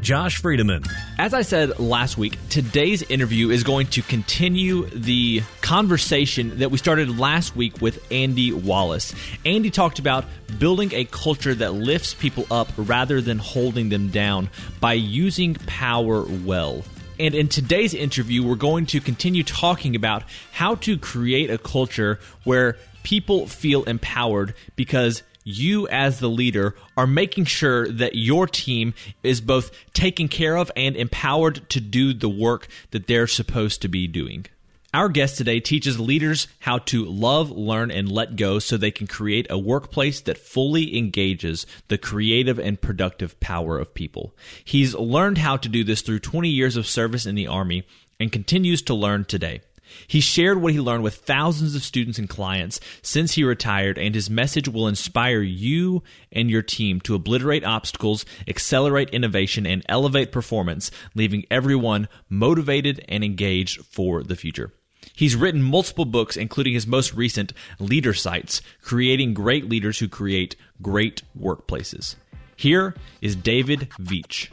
Josh Friedeman. As I said last week, today's interview is going to continue the conversation that we started last week with Andy Wallace. Andy talked about building a culture that lifts people up rather than holding them down by using power well. And in today's interview, we're going to continue talking about how to create a culture where people feel empowered because you as the leader are making sure that your team is both taken care of and empowered to do the work that they're supposed to be doing. Our guest today teaches leaders how to love, learn, and let go so they can create a workplace that fully engages the creative and productive power of people. He's learned how to do this through 20 years of service in the Army and continues to learn today. He shared what he learned with thousands of students and clients since he retired, and his message will inspire you and your team to obliterate obstacles, accelerate innovation, and elevate performance, leaving everyone motivated and engaged for the future. He's written multiple books, including his most recent, Leadersights Creating Great Leaders Who Create Great Workplaces. Here is David Veach.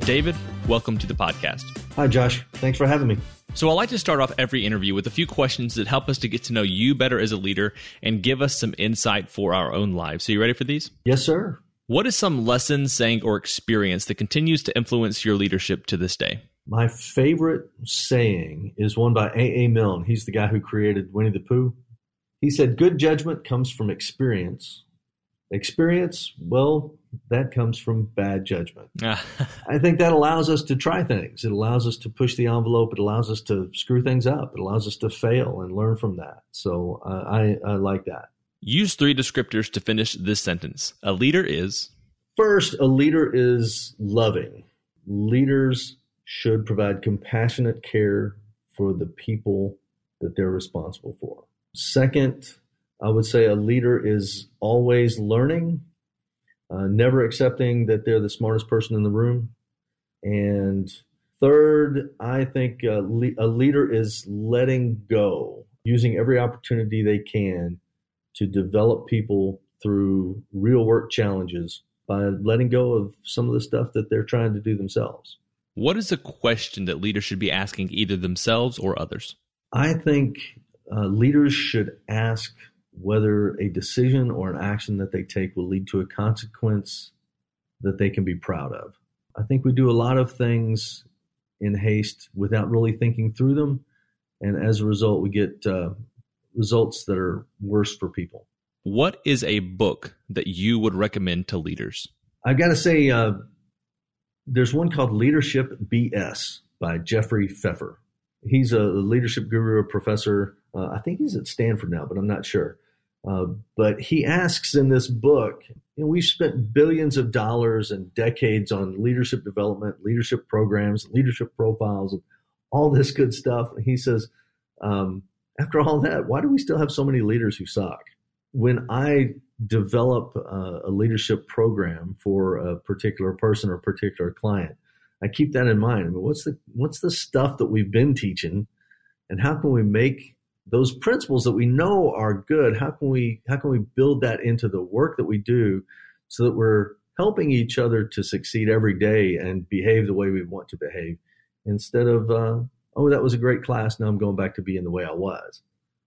David, welcome to the podcast. Hi, Josh. Thanks for having me. So, I like to start off every interview with a few questions that help us to get to know you better as a leader and give us some insight for our own lives. So, you ready for these? Yes, sir. What is some lesson, saying, or experience that continues to influence your leadership to this day? My favorite saying is one by A.A. Milne. He's the guy who created Winnie the Pooh. He said, Good judgment comes from experience. Experience, well, that comes from bad judgment. I think that allows us to try things. It allows us to push the envelope. It allows us to screw things up. It allows us to fail and learn from that. So uh, I, I like that. Use three descriptors to finish this sentence. A leader is. First, a leader is loving. Leaders should provide compassionate care for the people that they're responsible for. Second, I would say a leader is always learning uh, never accepting that they're the smartest person in the room. And third, I think uh, le- a leader is letting go, using every opportunity they can to develop people through real work challenges by letting go of some of the stuff that they're trying to do themselves. What is a question that leaders should be asking either themselves or others? I think uh, leaders should ask whether a decision or an action that they take will lead to a consequence that they can be proud of. I think we do a lot of things in haste without really thinking through them. And as a result, we get uh, results that are worse for people. What is a book that you would recommend to leaders? I've got to say, uh, there's one called Leadership BS by Jeffrey Pfeffer. He's a leadership guru, a professor. Uh, I think he's at Stanford now, but I'm not sure. Uh, but he asks in this book, you know, we've spent billions of dollars and decades on leadership development, leadership programs, leadership profiles, and all this good stuff. And he says, um, after all that, why do we still have so many leaders who suck? When I develop uh, a leadership program for a particular person or particular client, I keep that in mind. I mean, what's the what's the stuff that we've been teaching, and how can we make those principles that we know are good how can we how can we build that into the work that we do so that we're helping each other to succeed every day and behave the way we want to behave instead of uh, oh that was a great class now i'm going back to being the way i was.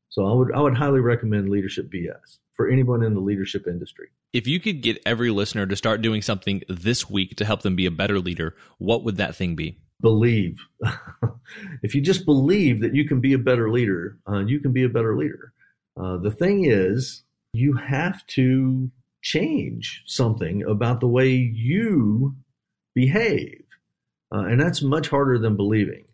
So i would i would highly recommend leadership bs for anyone in the leadership industry. If you could get every listener to start doing something this week to help them be a better leader what would that thing be believe. if you just believe that you can be a better leader, uh, you can be a better leader. Uh, the thing is, you have to change something about the way you behave. Uh, and that's much harder than believing.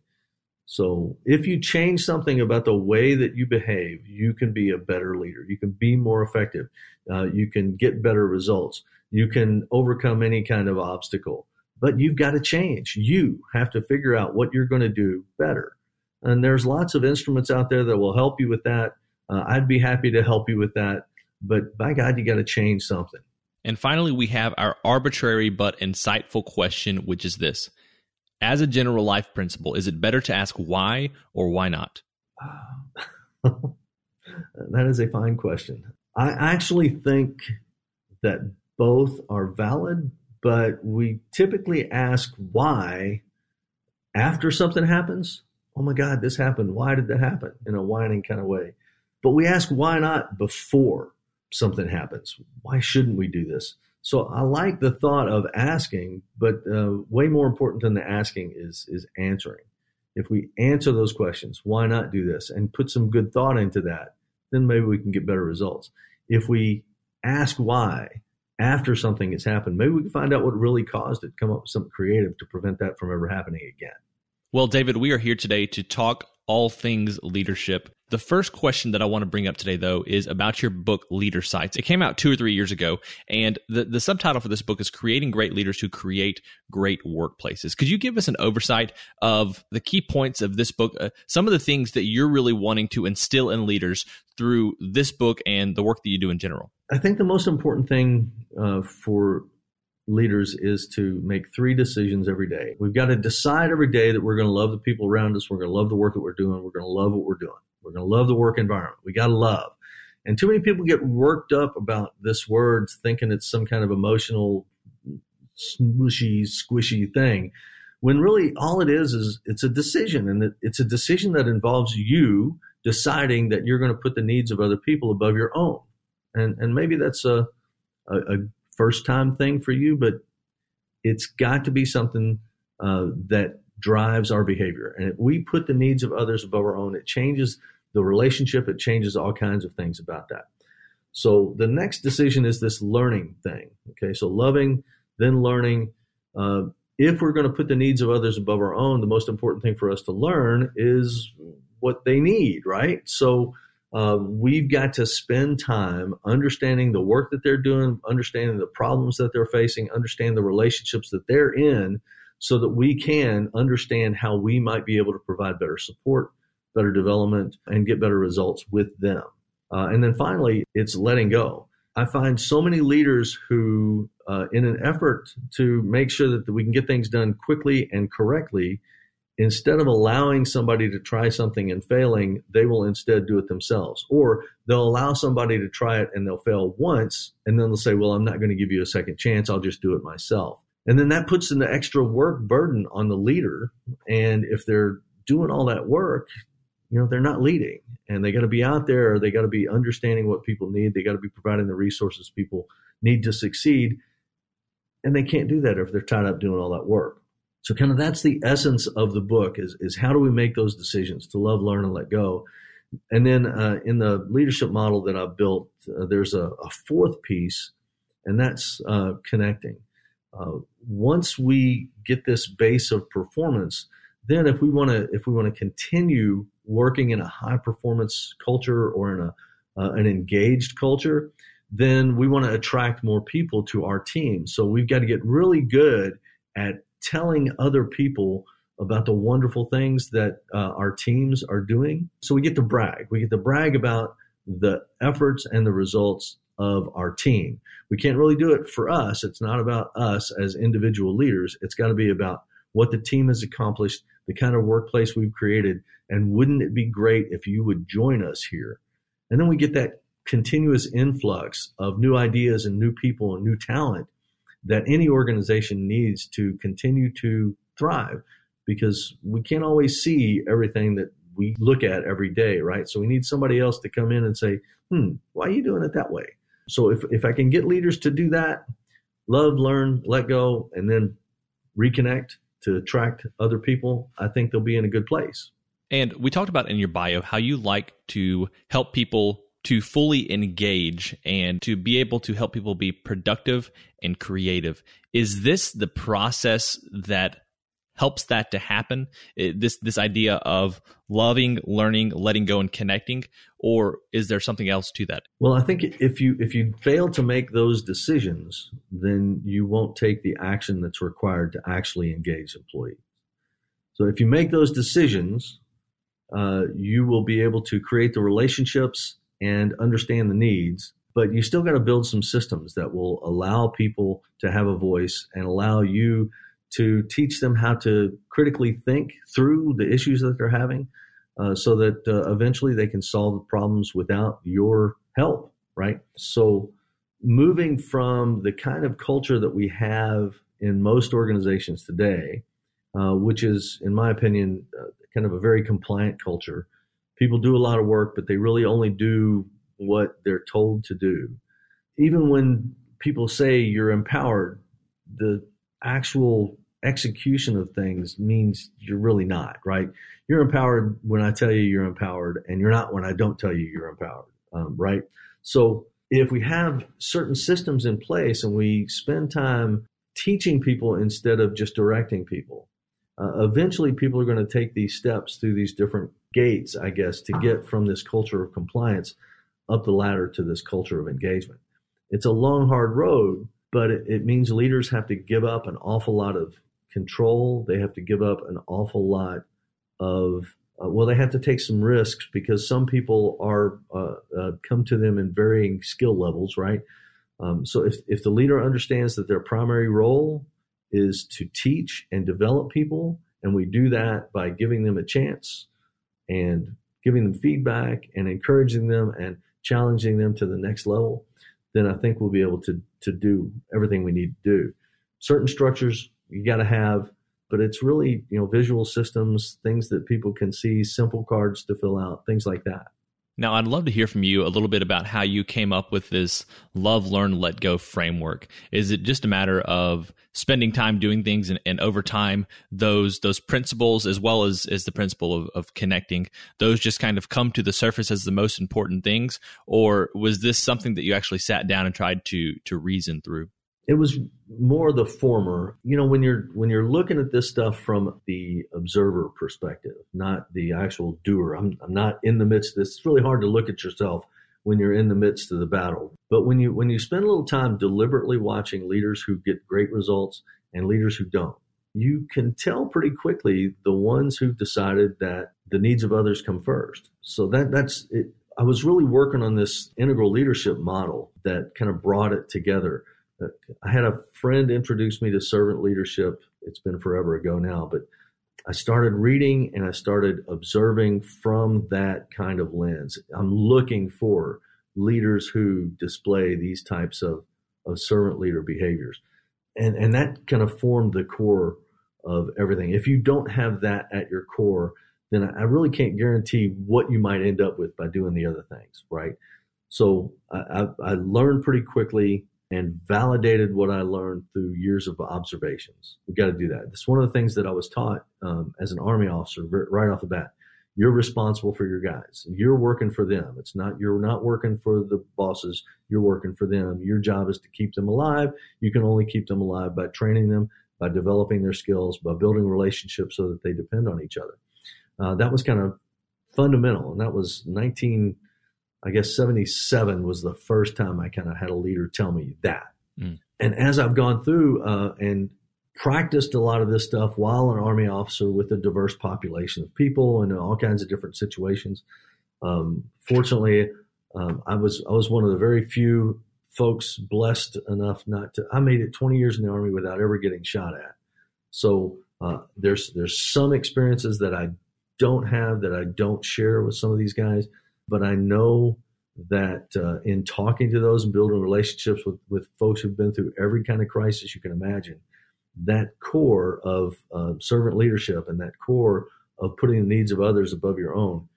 So, if you change something about the way that you behave, you can be a better leader. You can be more effective. Uh, you can get better results. You can overcome any kind of obstacle. But you've got to change. You have to figure out what you're going to do better. And there's lots of instruments out there that will help you with that. Uh, I'd be happy to help you with that. But by God, you got to change something. And finally, we have our arbitrary but insightful question, which is this As a general life principle, is it better to ask why or why not? that is a fine question. I actually think that both are valid, but we typically ask why after something happens. Oh my God, this happened. Why did that happen? In a whining kind of way. But we ask why not before something happens. Why shouldn't we do this? So I like the thought of asking, but uh, way more important than the asking is is answering. If we answer those questions, why not do this, and put some good thought into that, then maybe we can get better results. If we ask why after something has happened, maybe we can find out what really caused it, come up with something creative to prevent that from ever happening again. Well, David, we are here today to talk all things leadership. The first question that I want to bring up today, though, is about your book, Leadersights. It came out two or three years ago, and the, the subtitle for this book is Creating Great Leaders Who Create Great Workplaces. Could you give us an oversight of the key points of this book, uh, some of the things that you're really wanting to instill in leaders through this book and the work that you do in general? I think the most important thing uh, for leaders is to make three decisions every day. We've got to decide every day that we're going to love the people around us. We're going to love the work that we're doing. We're going to love what we're doing. We're going to love the work environment. We got to love. And too many people get worked up about this word, thinking it's some kind of emotional, smushy, squishy thing. When really all it is is it's a decision, and it's a decision that involves you deciding that you're going to put the needs of other people above your own. And and maybe that's a, a, a first time thing for you, but it's got to be something uh, that drives our behavior. And if we put the needs of others above our own, it changes the relationship, it changes all kinds of things about that. So the next decision is this learning thing. Okay, so loving, then learning. Uh, if we're going to put the needs of others above our own, the most important thing for us to learn is what they need, right? So uh, we've got to spend time understanding the work that they're doing, understanding the problems that they're facing, understand the relationships that they're in, so that we can understand how we might be able to provide better support, better development, and get better results with them. Uh, and then finally, it's letting go. I find so many leaders who, uh, in an effort to make sure that we can get things done quickly and correctly, instead of allowing somebody to try something and failing, they will instead do it themselves. Or they'll allow somebody to try it and they'll fail once, and then they'll say, Well, I'm not going to give you a second chance. I'll just do it myself. And then that puts an extra work burden on the leader. And if they're doing all that work, you know, they're not leading. And they got to be out there, they got to be understanding what people need, they got to be providing the resources people need to succeed. And they can't do that if they're tied up doing all that work. So kind of that's the essence of the book is, is how do we make those decisions to love, learn, and let go. And then uh, in the leadership model that I've built, uh, there's a, a, fourth piece, and that's uh, connecting. Uh, once we get this base of performance, then if we want to if we want to continue working in a high performance culture or in a uh, an engaged culture, then we want to attract more people to our team. So we've got to get really good at telling other people about the wonderful things that uh, our teams are doing. So we get to brag. We get to brag about the efforts and the results of our team. We can't really do it for us. It's not about us as individual leaders. It's got to be about what the team has accomplished, the kind of workplace we've created, and wouldn't it be great if you would join us here? And then we get that continuous influx of new ideas and new people and new talent that any organization needs to continue to thrive because we can't always see everything that we look at every day, right? So we need somebody else to come in and say, hmm, why are you doing it that way? So if, if I can get leaders to do that, love, learn, let go, and then reconnect to attract other people, I think they'll be in a good place. And we talked about in your bio how you like to help people to fully engage and to be able to help people be productive and creative. Is this the process that helps that to happen? This this idea of loving, learning, letting go, and connecting, or is there something else to that? Well, I think if you if you fail to make those decisions, then you won't take the action that's required to actually engage employees. So if you make those decisions, uh, you will be able to create the relationships and understand the needs. But you still got to build some systems that will allow people to have a voice and allow you to teach them how to critically think through the issues that they're having uh, so that uh, eventually they can solve the problems without your help, right? So, moving from the kind of culture that we have in most organizations today, uh, which is, in my opinion, uh, kind of a very compliant culture. People do a lot of work, but they really only do what they're told to do. Even when people say you're empowered, the actual execution of things means you're really not, right? You're empowered when I tell you you're empowered, and you're not when I don't tell you you're empowered, um, right? So if we have certain systems in place and we spend time teaching people instead of just directing people, uh, eventually people are going to take these steps through these different gates, I guess, to get from this culture of compliance up the ladder to this culture of engagement. It's a long, hard road, but it, it means leaders have to give up an awful lot of control. They have to give up an awful lot of uh, well, they have to take some risks because some people are uh, uh, come to them in varying skill levels, right? Um, so if if the leader understands that their primary role is to teach and develop people. And we do that by giving them a chance and giving them feedback and encouraging them and challenging them to the next level. Then I think we'll be able to, to do everything we need to do. Certain structures you got to have, but it's really, you know, visual systems, things that people can see, simple cards to fill out, things like that. Now, I'd love to hear from you a little bit about how you came up with this love, learn, let go framework. Is it just a matter of spending time doing things and, and over time, those those principles as well as, as the principle of, of connecting, those just kind of come to the surface as the most important things? Or was this something that you actually sat down and tried to to reason through? It was more the former. You know, when you're when you're looking at this stuff from the observer perspective, not the actual doer. I'm I'm not in the midst of this. It's really hard to look at yourself when you're in the midst of the battle. But when you when you spend a little time deliberately watching leaders who get great results and leaders who don't, you can tell pretty quickly the ones who've decided that the needs of others come first. So that that's it. I was really working on this integral leadership model that kind of brought it together I had a friend introduce me to servant leadership. It's been forever ago now, but I started reading and I started observing from that kind of lens. I'm looking for leaders who display these types of, of servant leader behaviors. And, and that kind of formed the core of everything. If you don't have that at your core, then I really can't guarantee what you might end up with by doing the other things, right? So I, I, I learned pretty quickly and validated what I learned through years of observations. We've got to do that. It's one of the things that I was taught um, as an Army officer right off the bat. You're responsible for your guys. You're working for them. It's not you're not working for the bosses. You're working for them. Your job is to keep them alive. You can only keep them alive by training them, by developing their skills, by building relationships so that they depend on each other. Uh, that was kind of fundamental, and that was 19- I guess 77 was the first time I kind of had a leader tell me that. Mm. And as I've gone through uh, and practiced a lot of this stuff while an Army officer with a diverse population of people and all kinds of different situations, um, fortunately, um, I was I was one of the very few folks blessed enough not to. I made it 20 years in the Army without ever getting shot at. So uh, there's there's some experiences that I don't have that I don't share with some of these guys but I know that uh, in talking to those and building relationships with, with folks who've been through every kind of crisis you can imagine, that core of uh, servant leadership and that core of putting the needs of others above your own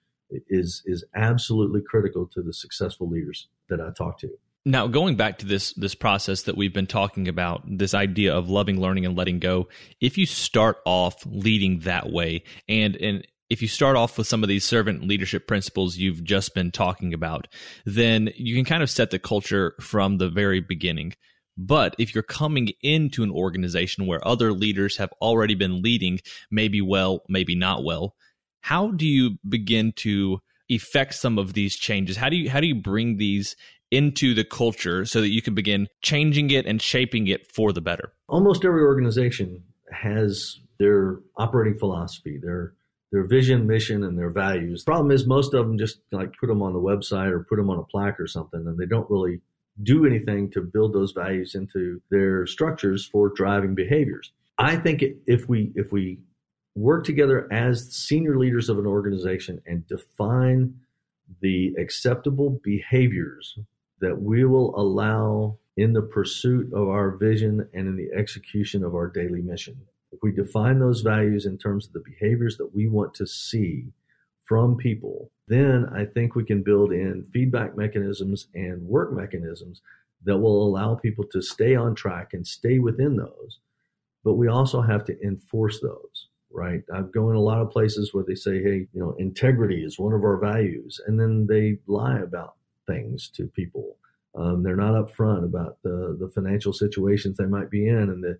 is is absolutely critical to the successful leaders that I talk to. Now, going back to this this process that we've been talking about, this idea of loving, learning, and letting go. If you start off leading that way, and and if you start off with some of these servant leadership principles you've just been talking about, then you can kind of set the culture from the very beginning. But if you're coming into an organization where other leaders have already been leading, maybe well, maybe not well, how do you begin to effect some of these changes? How do you how do you bring these into the culture so that you can begin changing it and shaping it for the better? Almost every organization has their operating philosophy, their their vision, mission, and their values. Problem is most of them just like put them on the website or put them on a plaque or something, and they don't really do anything to build those values into their structures for driving behaviors. I think if we if we work together as senior leaders of an organization and define the acceptable behaviors that we will allow in the pursuit of our vision and in the execution of our daily mission. If we define those values in terms of the behaviors that we want to see from people, then I think we can build in feedback mechanisms and work mechanisms that will allow people to stay on track and stay within those. But we also have to enforce those, right? I've gone a lot of places where they say, hey, you know, integrity is one of our values. And then they lie about things to people. Um, they're not upfront about the, the financial situations they might be in and the,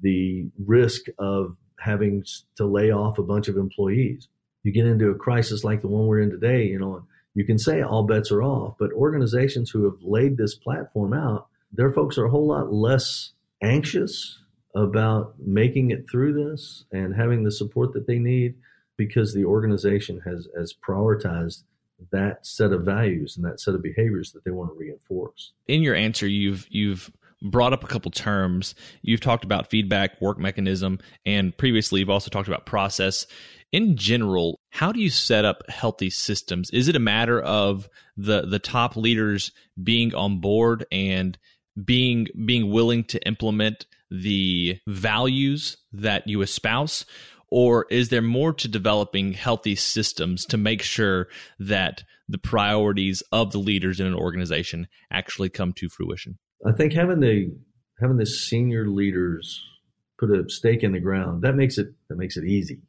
the risk of having to lay off a bunch of employees. You get into a crisis like the one we're in today, you know, you can say all bets are off, but organizations who have laid this platform out, their folks are a whole lot less anxious about making it through this and having the support that they need because the organization has, has prioritized that set of values and that set of behaviors that they want to reinforce. In your answer, you've you've brought up a couple terms. You've talked about feedback, work mechanism, and previously you've also talked about process. In general, how do you set up healthy systems? Is it a matter of the the top leaders being on board and being being willing to implement the values that you espouse or is there more to developing healthy systems to make sure that the priorities of the leaders in an organization actually come to fruition? I think having the having the senior leaders put a stake in the ground that makes it that makes it easy,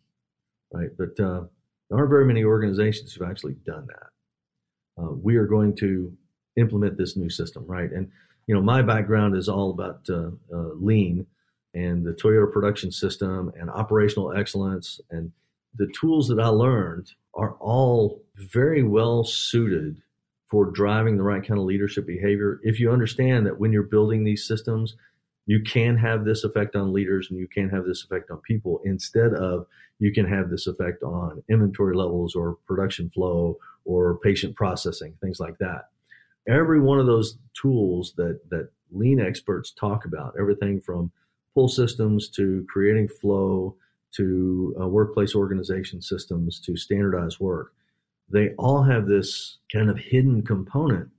right? But uh, there aren't very many organizations who've actually done that. Uh, we are going to implement this new system, right? And you know, my background is all about uh, uh lean and the Toyota production system and operational excellence and the tools that I learned are all very well suited for driving the right kind of leadership behavior. If you understand that when you're building these systems, you can have this effect on leaders and you can have this effect on people instead of you can have this effect on inventory levels or production flow or patient processing, things like that. Every one of those tools that, that lean experts talk about, everything from pull systems to creating flow to uh, workplace organization systems to standardized work, they all have this kind of hidden component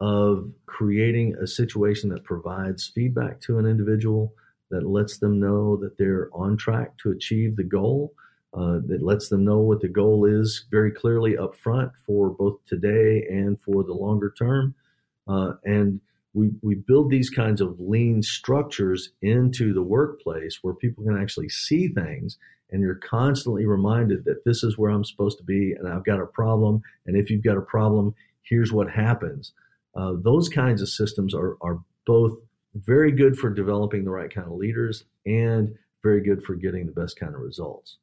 of creating a situation that provides feedback to an individual that lets them know that they're on track to achieve the goal uh, that lets them know what the goal is very clearly up front for both today and for the longer term. Uh, and we, we build these kinds of lean structures into the workplace where people can actually see things and you're constantly reminded that this is where I'm supposed to be and I've got a problem. And if you've got a problem, here's what happens. Uh, those kinds of systems are, are both very good for developing the right kind of leaders and very good for getting the best kind of results.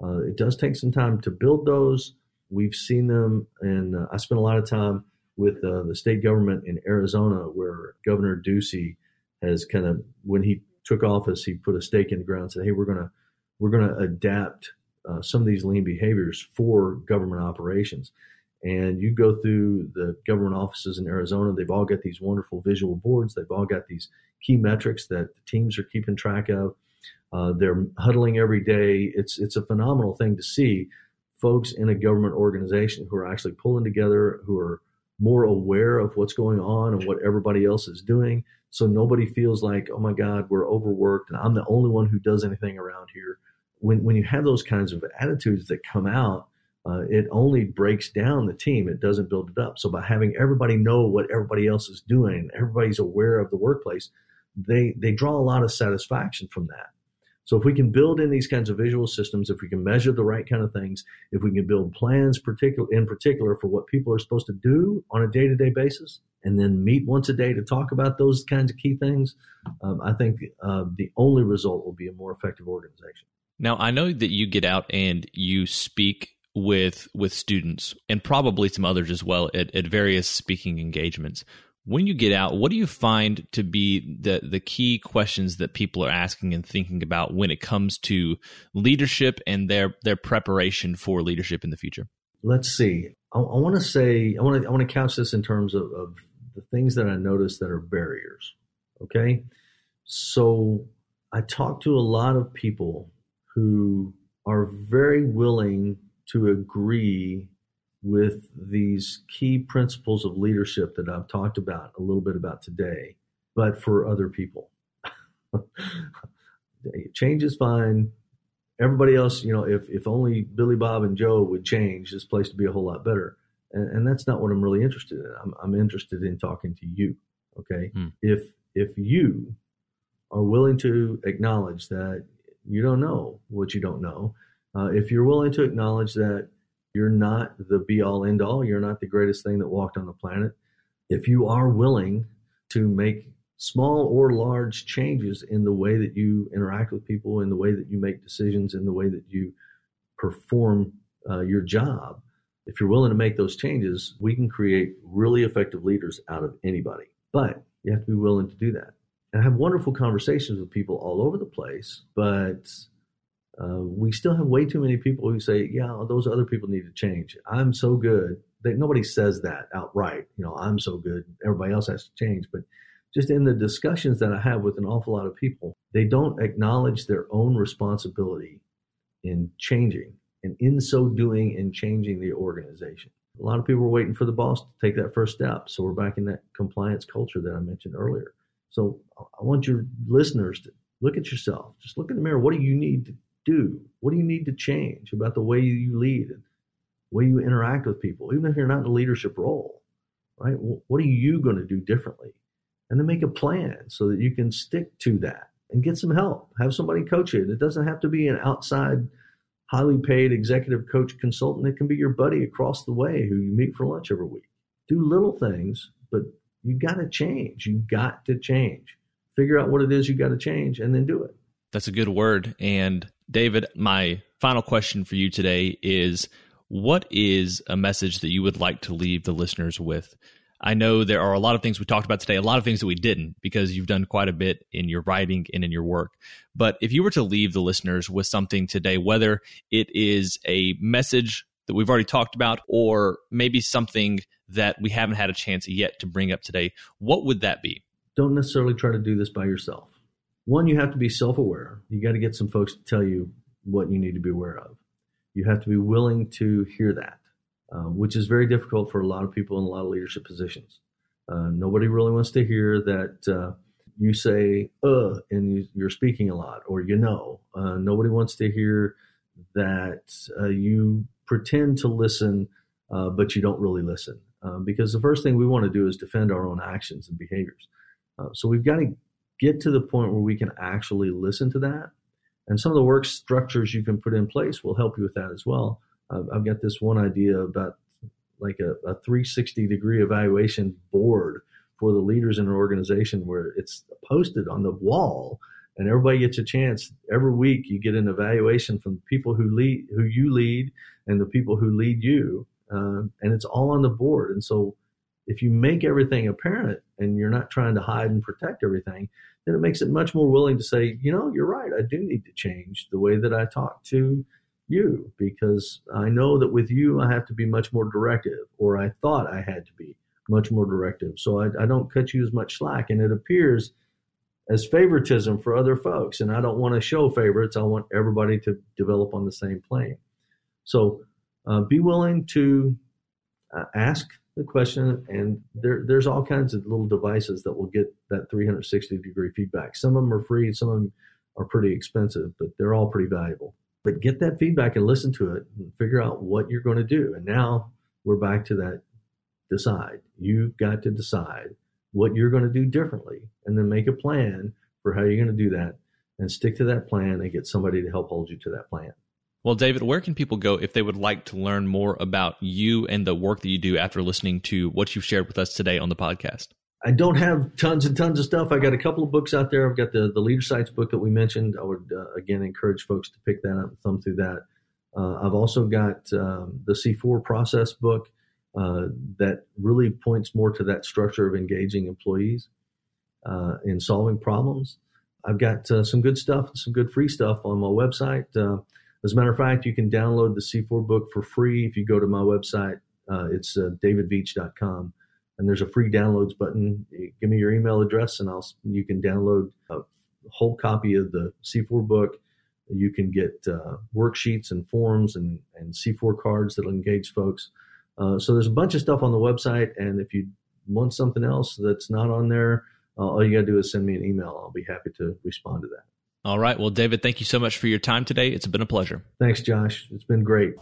Uh, it does take some time to build those. We've seen them, and uh, I spent a lot of time with uh, the state government in Arizona, where Governor Ducey has kind of, when he took office, he put a stake in the ground and said, "Hey, we're gonna we're gonna adapt uh, some of these lean behaviors for government operations." And you go through the government offices in Arizona; they've all got these wonderful visual boards. They've all got these key metrics that the teams are keeping track of. Uh, they're huddling every day. It's it's a phenomenal thing to see folks in a government organization who are actually pulling together, who are more aware of what's going on and what everybody else is doing. So nobody feels like, oh my God, we're overworked and I'm the only one who does anything around here. When, when you have those kinds of attitudes that come out, uh, it only breaks down the team. It doesn't build it up. So by having everybody know what everybody else is doing, everybody's aware of the workplace, they, they draw a lot of satisfaction from that. So if we can build in these kinds of visual systems, if we can measure the right kind of things, if we can build plans particular in particular for what people are supposed to do on a day to day basis, and then meet once a day to talk about those kinds of key things, um, I think uh, the only result will be a more effective organization. Now I know that you get out and you speak with with students and probably some others as well at, at various speaking engagements when you get out, what do you find to be the the key questions that people are asking and thinking about when it comes to leadership and their their preparation for leadership in the future? Let's see. I, I want to say I want to I want to couch this in terms of, of the things that I notice that are barriers. Okay, so I talk to a lot of people who are very willing to agree with these key principles of leadership that I've talked about a little bit about today, but for other people. change is fine. Everybody else, you know, if, if only Billy Bob and Joe would change, this place would be a whole lot better. And, and that's not what I'm really interested in. I'm, I'm interested in talking to you. Okay. Hmm. If, if you are willing to acknowledge that you don't know what you don't know, uh, if you're willing to acknowledge that you're not the be all end all. You're not the greatest thing that walked on the planet. If you are willing to make small or large changes in the way that you interact with people, in the way that you make decisions, in the way that you perform uh, your job, if you're willing to make those changes, we can create really effective leaders out of anybody. But you have to be willing to do that. And I have wonderful conversations with people all over the place, but uh, we still have way too many people who say, "Yeah, those other people need to change." I'm so good. They, nobody says that outright. You know, I'm so good. Everybody else has to change. But just in the discussions that I have with an awful lot of people, they don't acknowledge their own responsibility in changing, and in so doing, in changing the organization. A lot of people are waiting for the boss to take that first step. So we're back in that compliance culture that I mentioned earlier. So I want your listeners to look at yourself. Just look in the mirror. What do you need to do? What do you need to change about the way you lead the way you interact with people, even if you're not in a leadership role, right? What are you going to do differently? And then make a plan so that you can stick to that and get some help. Have somebody coach it. It doesn't have to be an outside, highly paid executive coach consultant. It can be your buddy across the way who you meet for lunch every week. Do little things, but you got to change. You got to change. Figure out what it is you got to change and then do it. That's a good word. And David, my final question for you today is what is a message that you would like to leave the listeners with? I know there are a lot of things we talked about today, a lot of things that we didn't because you've done quite a bit in your writing and in your work. But if you were to leave the listeners with something today, whether it is a message that we've already talked about or maybe something that we haven't had a chance yet to bring up today, what would that be? Don't necessarily try to do this by yourself one, you have to be self aware. You got to get some folks to tell you what you need to be aware of. You have to be willing to hear that, uh, which is very difficult for a lot of people in a lot of leadership positions. Uh, nobody really wants to hear that uh, you say "uh" and you, are speaking a lot, or you know. Uh, nobody wants to hear that uh, you pretend to listen, uh, but you don't really listen. because the first thing we want to do is defend our own actions and behaviors. so we've got to get to the point where we can actually listen to that. And some of the work structures you can put in place will help you with that as well. Uh, I've got this one idea about like a, a 360 degree evaluation board for the leaders in an organization where it's posted on the wall and everybody gets a chance every week you get an evaluation from the people who lead who you lead and the people who lead you uh, and it's all on the board and so if you make everything apparent and you're not trying to hide and protect everything, then it makes it much more willing to say, you know, you're right. I do need to change the way that I talk to you because I know that with you, I have to be much more directive, or I thought I had to be much more directive. So I, I don't cut you as much slack. And it appears as favoritism for other folks. And I don't want to show favorites. I want everybody to develop on the same plane. So uh, be willing to uh, ask the question, and there, there's all kinds of little devices that will get that 360 degree feedback. Some of them are free, some of them are pretty expensive, but they're all pretty valuable. But get that feedback and listen to it and figure out what you're going to do. And now we're back to that decide. You've got to decide what you're going to do differently and then make a plan for how you're going to do that and stick to that plan and get somebody to help hold you to that plan. Well, David, where can people go if they would like to learn more about you and the work that you do after listening to what you've shared with us today on the podcast? I don't have tons and tons of stuff. I got a couple of books out there. I've got the the Leadersights book that we mentioned. I would uh, again encourage folks to pick that up and thumb through that. Uh, I've also got um, the C4 process book uh, that really points more to that structure of engaging employees uh, in solving problems. I've got uh, some good stuff, some good free stuff on my website. As a matter of fact, you can download the C4 book for free if you go to my website. Uh, it's uh, davidveach.com, and there's a free downloads button. Give me your email address, and I'll you can download a whole copy of the C4 book. You can get uh, worksheets and forms and, and C4 cards that'll engage folks. Uh, so there's a bunch of stuff on the website, and if you want something else that's not on there, uh, all you got to do is send me an email. I'll be happy to respond to that. All right. Well, David, thank you so much for your time today. It's been a pleasure. Thanks, Josh. It's been great.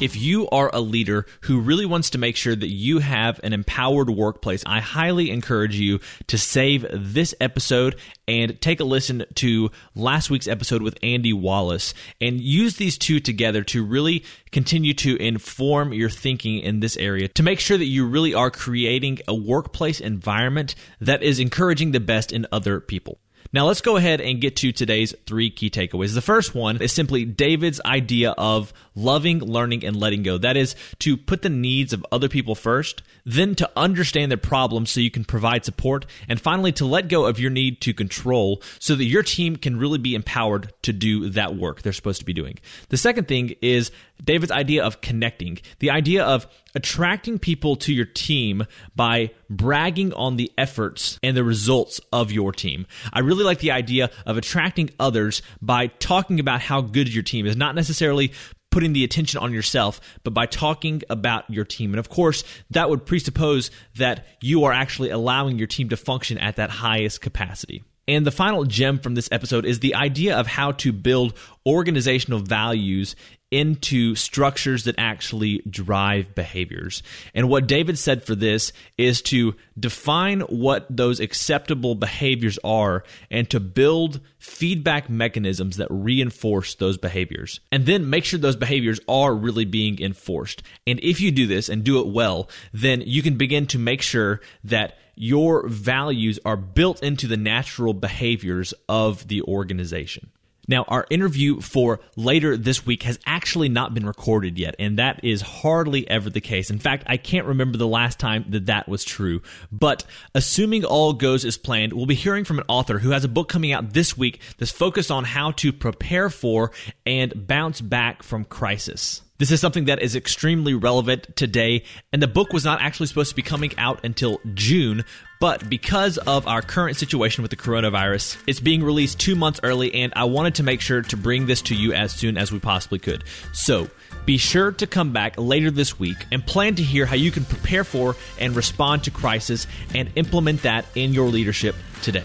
If you are a leader who really wants to make sure that you have an empowered workplace, I highly encourage you to save this episode and take a listen to last week's episode with Andy Wallace and use these two together to really continue to inform your thinking in this area to make sure that you really are creating a workplace environment that is encouraging the best in other people. Now let's go ahead and get to today's three key takeaways. The first one is simply David's idea of loving, learning, and letting go. That is to put the needs of other people first, then to understand their problems so you can provide support, and finally to let go of your need to control so that your team can really be empowered to do that work they're supposed to be doing. The second thing is David's idea of connecting, the idea of attracting people to your team by bragging on the efforts and the results of your team. I really like the idea of attracting others by talking about how good your team is, not necessarily putting the attention on yourself, but by talking about your team. And of course, that would presuppose that you are actually allowing your team to function at that highest capacity. And the final gem from this episode is the idea of how to build organizational values into structures that actually drive behaviors. And what David said for this is to define what those acceptable behaviors are and to build feedback mechanisms that reinforce those behaviors. And then make sure those behaviors are really being enforced. And if you do this and do it well, then you can begin to make sure that your values are built into the natural behaviors of the organization. Now, our interview for later this week has actually not been recorded yet, and that is hardly ever the case. In fact, I can't remember the last time that that was true. But assuming all goes as planned, we'll be hearing from an author who has a book coming out this week that's focused on how to prepare for and bounce back from crisis. This is something that is extremely relevant today, and the book was not actually supposed to be coming out until June, but because of our current situation with the coronavirus, it's being released two months early, and I wanted to make sure to bring this to you as soon as we possibly could. So, be sure to come back later this week and plan to hear how you can prepare for and respond to crisis and implement that in your leadership today.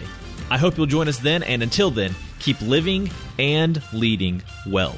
I hope you'll join us then, and until then, keep living and leading well.